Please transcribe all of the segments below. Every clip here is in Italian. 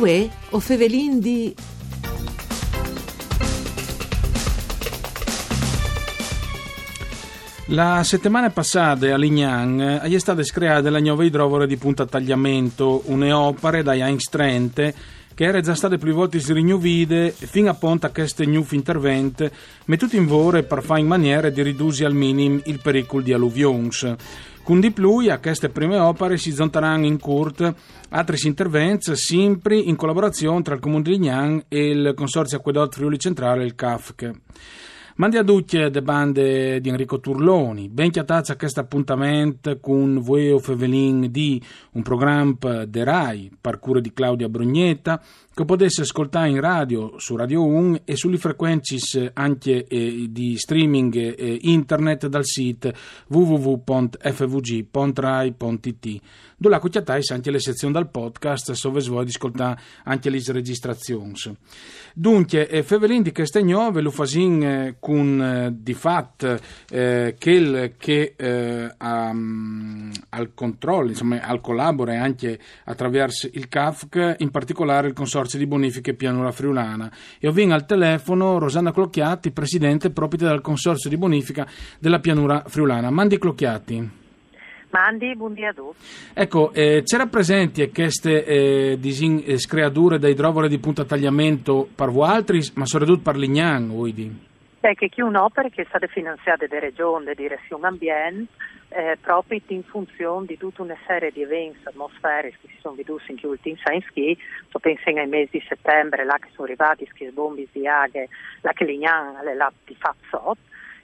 Uè, o Fevelin di... La settimana passata a Lignan è stata creata la nuova idrovora di punta tagliamento, un'opera da Trente che era già state più volte rinnovate fino a ponta a questo nuovo intervento, mettuto in vore per fare in maniera di ridurre al minimo il pericolo di alluvions. Con di più, a queste prime opere si zonteranno in curt altri interventi, sempre in collaborazione tra il Comune di Lignan e il Consorzio Acquedotto Friuli Centrale, il CAFC. Mandi a tutti le bande di Enrico Turloni, ben chiatazza questo appuntamento con voi Fevelin di un programma de RAI, parcure di Claudia Brugnetta, che potesse ascoltare in radio su Radio 1 e sulle frequenze anche eh, di streaming eh, internet dal sito www.fvg.rai.it dove la cucciatais anche le sezioni dal podcast dove vuoi ascoltare anche le registrazioni. Dunque, eh, Fevelin di Castagnove lo fasin eh, con eh, di fatto eh, quel che eh, um, al controllo, insomma, al collabore anche attraverso il CAFC, in particolare il consorzio Consorzio di Bonifiche Pianura Friulana. E ho vinto al telefono Rosanna Clocchiatti, presidente proprio del Consorzio di Bonifica della Pianura Friulana. Mandi Clocchiatti. Mandi, buondì a tutti. Ecco, eh, c'era presenti queste eh, disin, eh, screature da idrovore di punta tagliamento per voi altri, ma soprattutto per Lignan, vuoi dire? Beh, che è un'opera che è stata finanziata da Regione, da Direzione Ambiente, eh, proprio in funzione di tutta una serie di eventi atmosferici che si sono veduti in gli ultimi anni ski, sto pensando ai mesi di settembre, là che sono arrivati ski bombi di aghe, là che Lignan, là di Fazzot,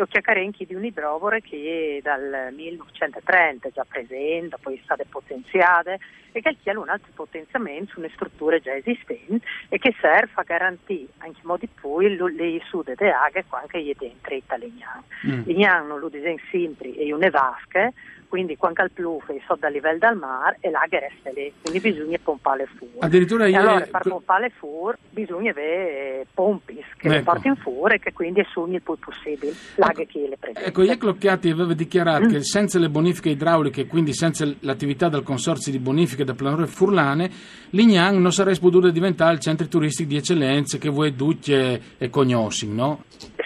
e Occhiacarenchi di un idrovore che è dal 1930 già presente, poi è stata potenziata e che chiede un altro potenziamento sulle strutture già esistenti e che serve a garantire anche in modi poi le sud de aghe anche gli dentro italiani. Mm. Lignano lo disegno sempre e une vasche quindi quando il plufo è sotto il livello del mare e l'acqua resta lì, quindi bisogna pompare fuori. Addirittura e io... allora per pompare fuori bisogna avere pompi che ecco. le portino fuori e che quindi assumi il più possibile l'acqua ecco. che le prende. Ecco, Ieclocchiati aveva dichiarato mm. che senza le bonifiche idrauliche, quindi senza l'attività del consorzio di bonifiche da planure furlane, Lignan non sarebbe potuto diventare il centro turistico di eccellenza che voi tutti e conosci, no?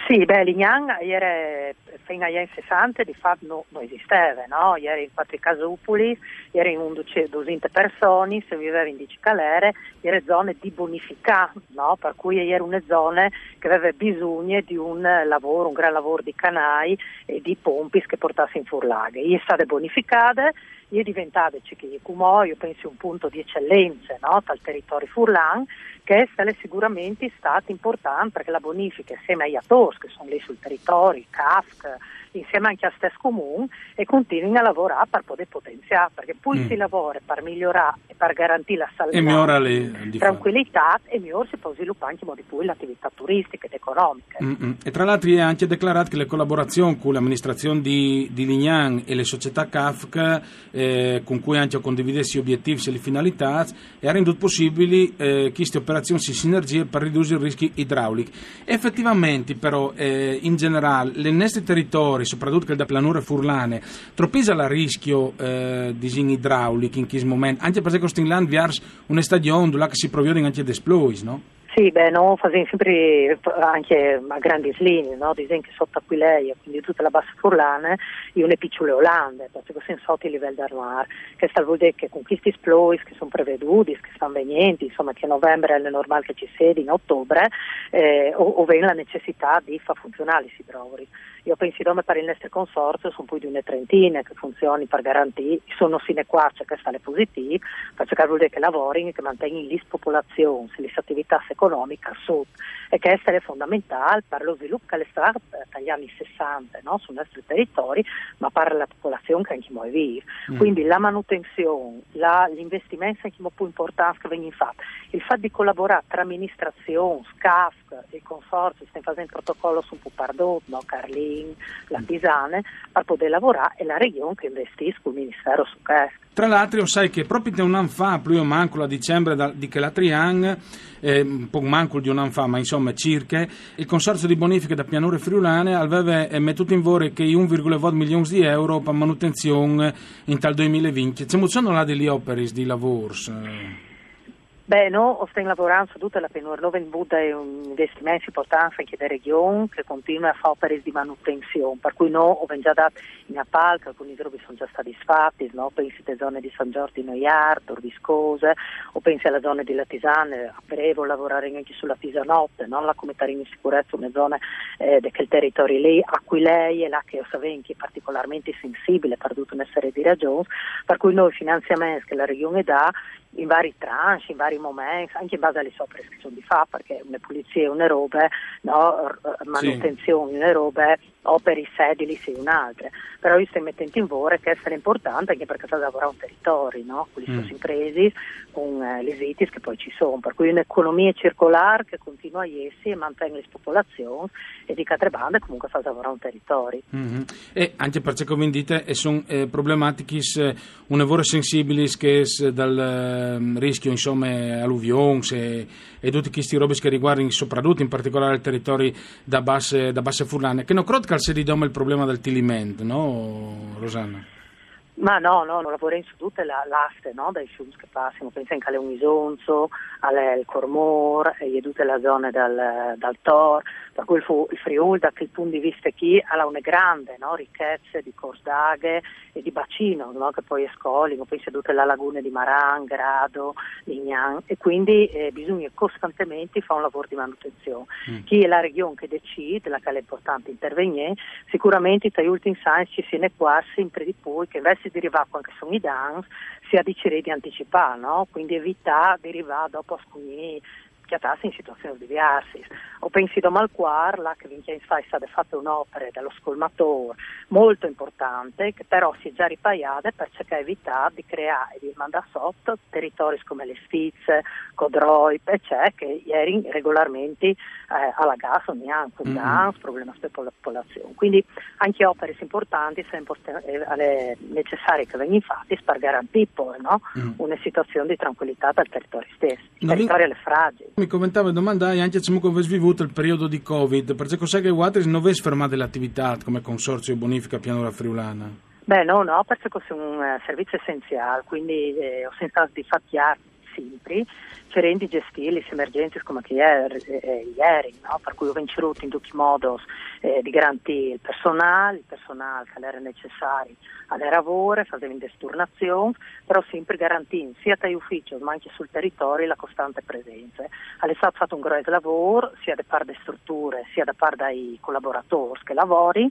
Sì, beh, Lignan era fino agli anni 60 di fatto no, non esisteva, no? Ieri in quattro casupoli, ieri in 200 persone, se viveva in 10 calere, era zone di bonifica, no? Per cui era una zona che aveva bisogno di un lavoro, un gran lavoro di canai e di pompi che portassero in furlaghe. È stata bonificata è diventata Cecchini-Cumò, io penso un punto di eccellenza no? dal territorio furlan, che è sicuramente stato importante perché la bonifica insieme agli attori che sono lì sul territorio, CAFC, insieme anche a stesso comune e continuino a lavorare per poter potenziare, perché poi mm. si lavora per migliorare e per garantire la salute, le, tranquillità e migliore si può sviluppare anche in modo più l'attività turistica ed economica. Mm-mm. E tra l'altro è anche dichiarato che le collaborazioni con l'amministrazione di, di Lignan e le società CAFC eh, con cui anche condividessi gli obiettivi e le finalità e ha renduto possibili eh, queste operazioni in sinergia per ridurre i rischi idraulici. Effettivamente però eh, in generale le nostri territori soprattutto che da planure furlane, troppisa la rischio eh, di sin idraulici in questo momento, anche perché questo in land viars un stagione dove si provvedono anche ad esplosi, no? Sì, beh, no, facciamo sempre anche a grandi linee, no? Disegno che sotto Aquileia, quindi tutta la bassa furlana, e une piccole Olande, perché sono sotto il livello del mare, che sta vuol dire che con questi esplosi che sono preveduti, che stanno venendo, insomma che a novembre è normale che ci sia, in ottobre, eh, o, o la necessità di far funzionare questi idrovori. Io penso che per il nostro consorzio sono più di una trentina che funzionano per garantire, sono sine qua c'è che sta positivo, perché vuol dire che lavorino, che mantengono l'ispopolazione, l'attività economica sud e che è fondamentale per lo sviluppo che è stato dagli anni 60 no? sui nostri territori, ma per la popolazione che anche noi vive. Mm. Quindi la manutenzione, la, gli investimenti anche più importanti che vengono fatti, il fatto di collaborare tra amministrazione, SCAF e consorzio, stiamo facendo il protocollo su Pupardot, no? Berlin, la Pisane, per poter lavorare e la regione che investisce il Ministero su questo. Tra l'altro, sai che proprio un anno fa, più o manco a dicembre da, di che la Triang, eh, un po' manco di un anno fa, ma insomma circa, il consorzio di bonifiche da pianure friulane aveva messo in vore che 1,2 milioni di euro per manutenzione in tal 2020. C'è sono là delle opere di lavoro? Beh, noi stiamo lavorando su tutta la penura, noi abbiamo investimenti importanti anche della regione che continua a fare opere di manutenzione, per cui noi abbiamo già dato in appalto, alcuni gruppi sono già stati fatti, no? pensi alle zone di San Giorgio di Noiardo, Orviscose, o pensi alla zona di Latisane, a Prevo lavorare anche sulla Pisanotte, no? la comunità di sicurezza, una zona eh, quel territorio lì, a cui lei è là che che è particolarmente sensibile per tutta una serie di ragioni, per cui noi finanziamenti che la regione dà in vari tranche, in vari momenti, anche in base alle sue prescrizioni di fa, perché una pulizia, una roba, no? manutenzione, sì. una roba, opere sedili sì un'altra. Però io sto mettendo in vore che essere importante anche perché sta lavorare un territorio, no? con le mm. sue imprese, con eh, le sitis che poi ci sono, per cui un'economia circolare che continua a essi e mantiene le popolazioni e di altre bande comunque fa lavorare un territorio. Mm-hmm. E anche perché come dite sono eh, problematiche eh, un lavoro sensibili che dal Ehm, rischio insomma alluvioni e, e tutti questi robe che riguardano soprattutto in particolare i territori da basse, da basse furlane che non credo che si ridome il problema del tilimento no Rosanna? Ma no, no, non lavoriamo su tutte le aste no, dai fiumi che passano, penso anche alle Unisonzo, al Cormor e tutte le zone dal, dal Tor, per cui il, il Friuli da quel punto di vista qui ha una grande no, ricchezza di cordaghe e di bacino, no, che poi è scolico, poi c'è tutta la laguna di Maran, Grado, Lignan e quindi eh, bisogna costantemente fare un lavoro di manutenzione. Mm. Chi è la regione che decide, la che è importante intervenire, sicuramente tra gli ultimi anni ci si ne qua sempre di più che invece di arrivare quando sono i danni si dice di anticipare, no? quindi evitare di arrivare dopo a scugni chiatarsi in situazioni diverse. O pensi da Malquar, là che in fa è stata fatta un'opera dello scolmatore molto importante, che però si è già ripaiata per cercare di evitare di creare e di mandare sotto territori come le Sfizze, Codroi, c'è che ieri regolarmente eh, alla gas ogni anno, con mm-hmm. gas, problema la popolazione. Quindi anche opere importanti sono eh, necessarie che vengano fatte per garantire poi no? mm. una situazione di tranquillità per il territorio stesso. Il territorio è fragile. Mi commentava e domandai anche come avete vivuto il periodo di Covid, perché cos'è che Waters non avesse fermato l'attività come consorzio bonifica pianura friulana? Beh no, no, perché è un uh, servizio essenziale, quindi eh, ho sentito di fatti sempre, cerenti gestire le emergenze come che ieri, eh, ieri no? per cui ho venciuto in tutti i modi eh, di garantire il personale, il personale che era necessario alle lavoro, facendo desturnazioni, però sempre garantendo sia dagli uffici ma anche sul territorio la costante presenza. È stato fatto un grosso lavoro sia da parte delle strutture sia da parte dei collaboratori che lavori.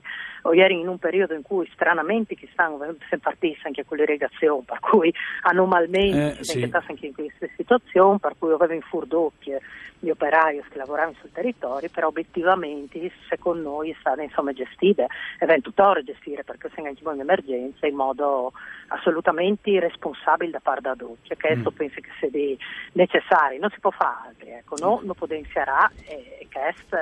Ieri in un periodo in cui stranamente che stanno sempre partiti anche con l'irrigazione, per cui anormalmente eh, si sì. anche in queste situazioni, per cui avevo in furdocchie gli operai che lavoravano sul territorio, però obiettivamente secondo noi è stata insomma gestita e ben tuttora gestire perché se anche in emergenza in modo assolutamente responsabile da parte da Doccia, che questo mm. penso che sia necessario, non si può fare altro, ecco, no? non potenzierà e, e questo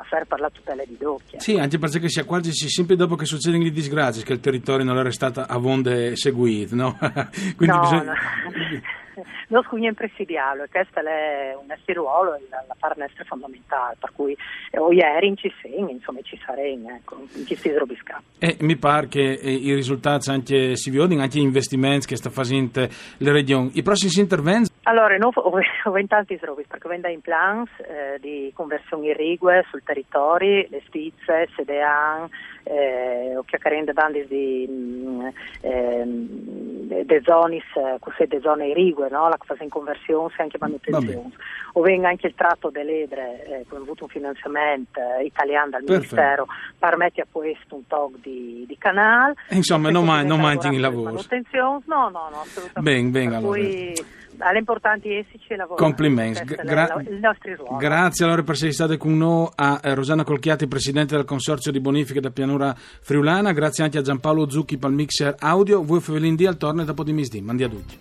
a fare per la tutela di Docchia. Sì, anche perché si quasi sempre dopo che succedono le disgrazie che il territorio non era stato a vonde seguito, no? Quindi no, bisogna... no. non scugna impresidiale, questo è un ruolo, la, la parte fondamentale, per cui eh, o ieri ci segni, insomma ci saremo, ecco, in questi robisca. E mi pare che eh, i risultati anche si vedono, anche gli investimenti che sta facendo le regioni. I prossimi interventi? Allora, noi ho tanti robi, perché in plans eh, di conversione irrigue sul territorio, le spizze, Sedean, eh, chiacchierando bandi di eh, de zonis, cos'è de zone irigue, no? la fase in conversione e anche manutenzione. O venga anche il tratto dell'Edre, eh, abbiamo avuto un finanziamento eh, italiano dal Perfetto. Ministero, permette a questo un tog di, di canale. Insomma, non, man- non manchi il lavoro. Manutenzione, no, no, no, assolutamente. Ben, ben, allora. Cui, all'importanti essici e lavorare. Complimenti. Gra- grazie allora per essere state con noi a eh, Rosanna Colchiati, Presidente del Consorzio di Bonifica da Pianura Friulana, grazie anche a Giampaolo Zucchi per il mixer audio, voi Fevelin D al torno e dopo di misdì. Mandi a tutti.